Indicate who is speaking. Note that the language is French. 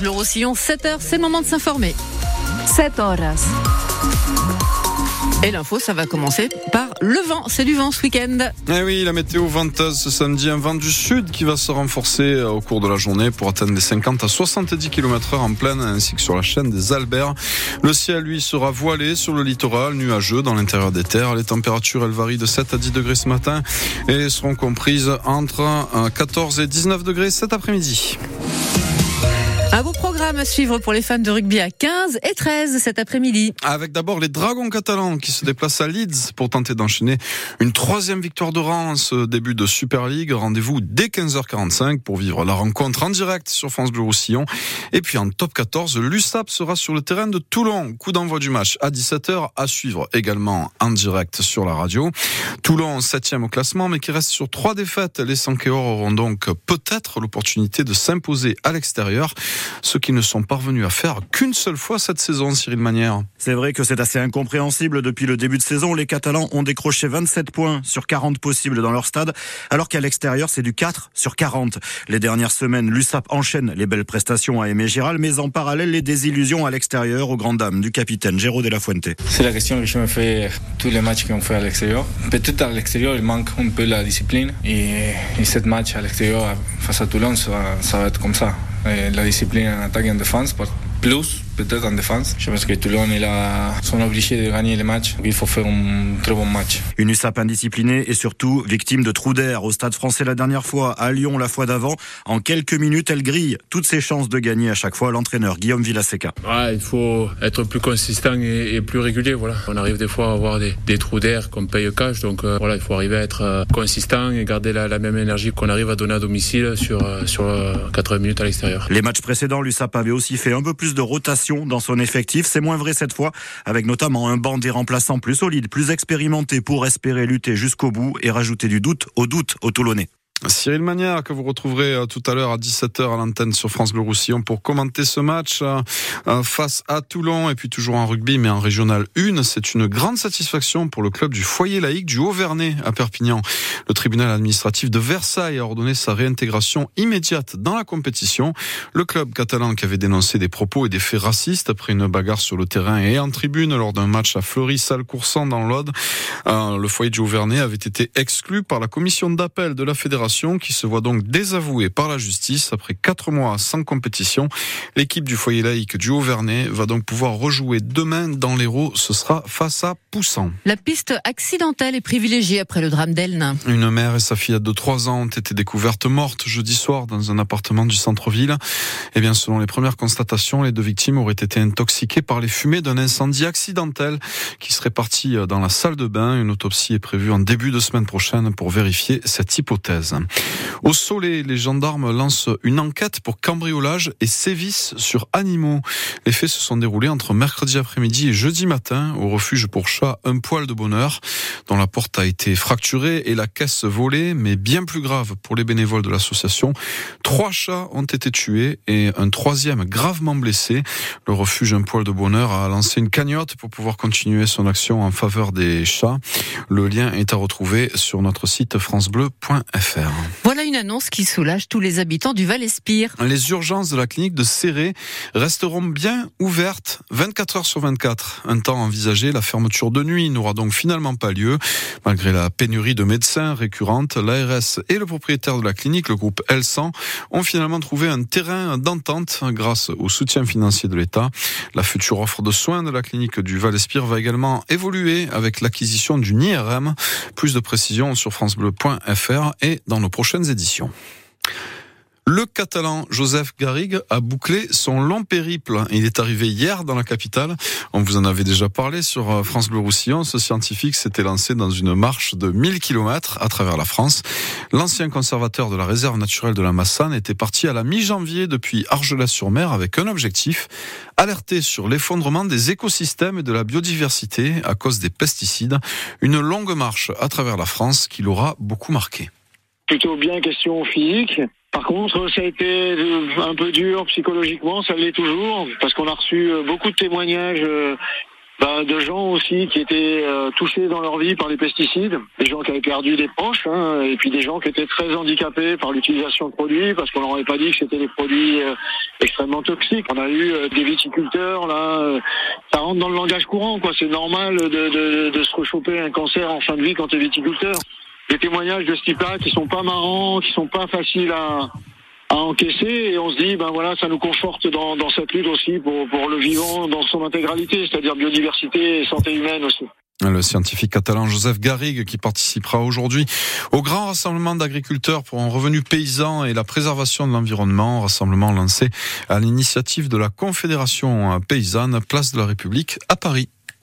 Speaker 1: France Bleu Roussillon, 7h, c'est le moment de s'informer.
Speaker 2: 7 horas.
Speaker 1: Et l'info, ça va commencer par le vent. C'est du vent ce week-end.
Speaker 3: Eh oui, la météo venteuse ce samedi, un vent du sud qui va se renforcer euh, au cours de la journée pour atteindre les 50 à 70 km heure en pleine ainsi que sur la chaîne des Alberts. Le ciel, lui, sera voilé sur le littoral, nuageux dans l'intérieur des terres. Les températures, elles varient de 7 à 10 degrés ce matin et seront comprises entre 14 euh, et 19 degrés cet après-midi.
Speaker 1: À suivre pour les fans de rugby à 15 et 13 cet après-midi.
Speaker 3: Avec d'abord les Dragons catalans qui se déplacent à Leeds pour tenter d'enchaîner une troisième victoire de rang en ce début de Super League. Rendez-vous dès 15h45 pour vivre la rencontre en direct sur France Bleu Roussillon. Et puis en top 14, l'USAP sera sur le terrain de Toulon. Coup d'envoi du match à 17h à suivre également en direct sur la radio. Toulon 7 au classement mais qui reste sur trois défaites. Les Sankéors auront donc peut-être l'opportunité de s'imposer à l'extérieur ce qu'ils ne sont parvenus à faire qu'une seule fois cette saison, Cyril Manière.
Speaker 4: C'est vrai que c'est assez incompréhensible. Depuis le début de saison, les Catalans ont décroché 27 points sur 40 possibles dans leur stade, alors qu'à l'extérieur, c'est du 4 sur 40. Les dernières semaines, l'USAP enchaîne les belles prestations à Aimé Giral, mais en parallèle, les désillusions à l'extérieur aux grandes dames du capitaine Géraud de la Fuente.
Speaker 5: C'est la question que je me fais tous les matchs qu'on fait à l'extérieur. Peut-être à l'extérieur, il manque un peu la discipline et, et cette match à l'extérieur face à Toulon, ça, ça va être comme ça. Eh, la discipline en attaque et en défense, plus peut-être en défense. Je pense que Toulon il a, sont obligés de gagner les matchs. Il faut faire un très bon match.
Speaker 4: Une USAP indisciplinée et surtout victime de trous d'air au Stade français la dernière fois, à Lyon la fois d'avant. En quelques minutes, elle grille toutes ses chances de gagner à chaque fois l'entraîneur Guillaume Villaseca.
Speaker 6: Ouais, il faut être plus consistant et, plus régulier. Voilà. On arrive des fois à avoir des, trous d'air qu'on paye cash. Donc euh, voilà, il faut arriver à être euh, consistant et garder la, même énergie qu'on arrive à donner à domicile sur, euh, sur 80 minutes à l'extérieur.
Speaker 4: Les matchs précédents, l'USAP avait aussi fait un peu plus de rotation dans son effectif. C'est moins vrai cette fois, avec notamment un banc des remplaçants plus solide, plus expérimenté pour espérer lutter jusqu'au bout et rajouter du doute au doute au Toulonnais.
Speaker 3: Cyril Magnard, que vous retrouverez euh, tout à l'heure à 17h à l'antenne sur France Bleu Roussillon pour commenter ce match euh, euh, face à Toulon et puis toujours en rugby mais en régional 1. C'est une grande satisfaction pour le club du foyer laïque du Haut-Vernay à Perpignan. Le tribunal administratif de Versailles a ordonné sa réintégration immédiate dans la compétition. Le club catalan qui avait dénoncé des propos et des faits racistes après une bagarre sur le terrain et en tribune lors d'un match à Fleury-Salle-Coursant dans l'Aude. Le foyer du Haut-Vernay avait été exclu par la commission d'appel de la fédération qui se voit donc désavouée par la justice après quatre mois sans compétition. L'équipe du foyer laïque du Haut-Vernay va donc pouvoir rejouer demain dans l'Hérault. Ce sera face à Poussan.
Speaker 1: La piste accidentelle est privilégiée après le drame d'Elne.
Speaker 3: Une mère et sa fillette de 3 ans ont été découvertes mortes jeudi soir dans un appartement du centre-ville. Eh bien, selon les premières constatations, les deux victimes auraient été intoxiquées par les fumées d'un incendie accidentel qui serait parti dans la salle de bain. Une autopsie est prévue en début de semaine prochaine pour vérifier cette hypothèse. Au Soleil, les gendarmes lancent une enquête pour cambriolage et sévices sur animaux. Les faits se sont déroulés entre mercredi après-midi et jeudi matin au refuge pour chats Un Poil de Bonheur, dont la porte a été fracturée et la caisse volée, mais bien plus grave pour les bénévoles de l'association. Trois chats ont été tués et un troisième gravement blessé. Le refuge Un Poil de Bonheur a lancé une cagnotte pour pouvoir continuer son action en faveur des chats. Le lien est à retrouver sur notre site francebleu.fr.
Speaker 1: Voilà une annonce qui soulage tous les habitants du Val-Espire.
Speaker 3: Les urgences de la clinique de Serré resteront bien ouvertes 24 heures sur 24. Un temps envisagé, la fermeture de nuit n'aura donc finalement pas lieu. Malgré la pénurie de médecins récurrente, l'ARS et le propriétaire de la clinique, le groupe L100, ont finalement trouvé un terrain d'entente grâce au soutien financier de l'État. La future offre de soins de la clinique du Val-Espire va également évoluer avec l'acquisition d'une IRM. Plus de précisions sur francebleu.fr et dans nos prochaines éditions. Le Catalan Joseph Garrigue a bouclé son long périple. Il est arrivé hier dans la capitale. On vous en avait déjà parlé sur euh, France Bleu Roussillon. Ce scientifique s'était lancé dans une marche de 1000 km à travers la France. L'ancien conservateur de la réserve naturelle de la Massane était parti à la mi-janvier depuis Argelès-sur-Mer avec un objectif, alerter sur l'effondrement des écosystèmes et de la biodiversité à cause des pesticides. Une longue marche à travers la France qui l'aura beaucoup marqué
Speaker 7: plutôt bien question physique. Par contre, ça a été euh, un peu dur psychologiquement, ça l'est toujours, parce qu'on a reçu euh, beaucoup de témoignages euh, ben, de gens aussi qui étaient touchés dans leur vie par les pesticides, des gens qui avaient perdu des proches, hein, et puis des gens qui étaient très handicapés par l'utilisation de produits, parce qu'on leur avait pas dit que c'était des produits extrêmement toxiques. On a eu des viticulteurs, là, ça rentre dans le langage courant, quoi. C'est normal de, de, de se rechoper un cancer en fin de vie quand tu es viticulteur. Des témoignages de ce type-là qui sont pas marrants, qui sont pas faciles à, à encaisser et on se dit ben voilà ça nous conforte dans, dans cette lutte aussi pour, pour le vivant dans son intégralité, c'est-à-dire biodiversité et santé humaine aussi.
Speaker 3: Le scientifique catalan Joseph Garrigue qui participera aujourd'hui au grand rassemblement d'agriculteurs pour un revenu paysan et la préservation de l'environnement, rassemblement lancé à l'initiative de la Confédération paysanne Place de la République à Paris.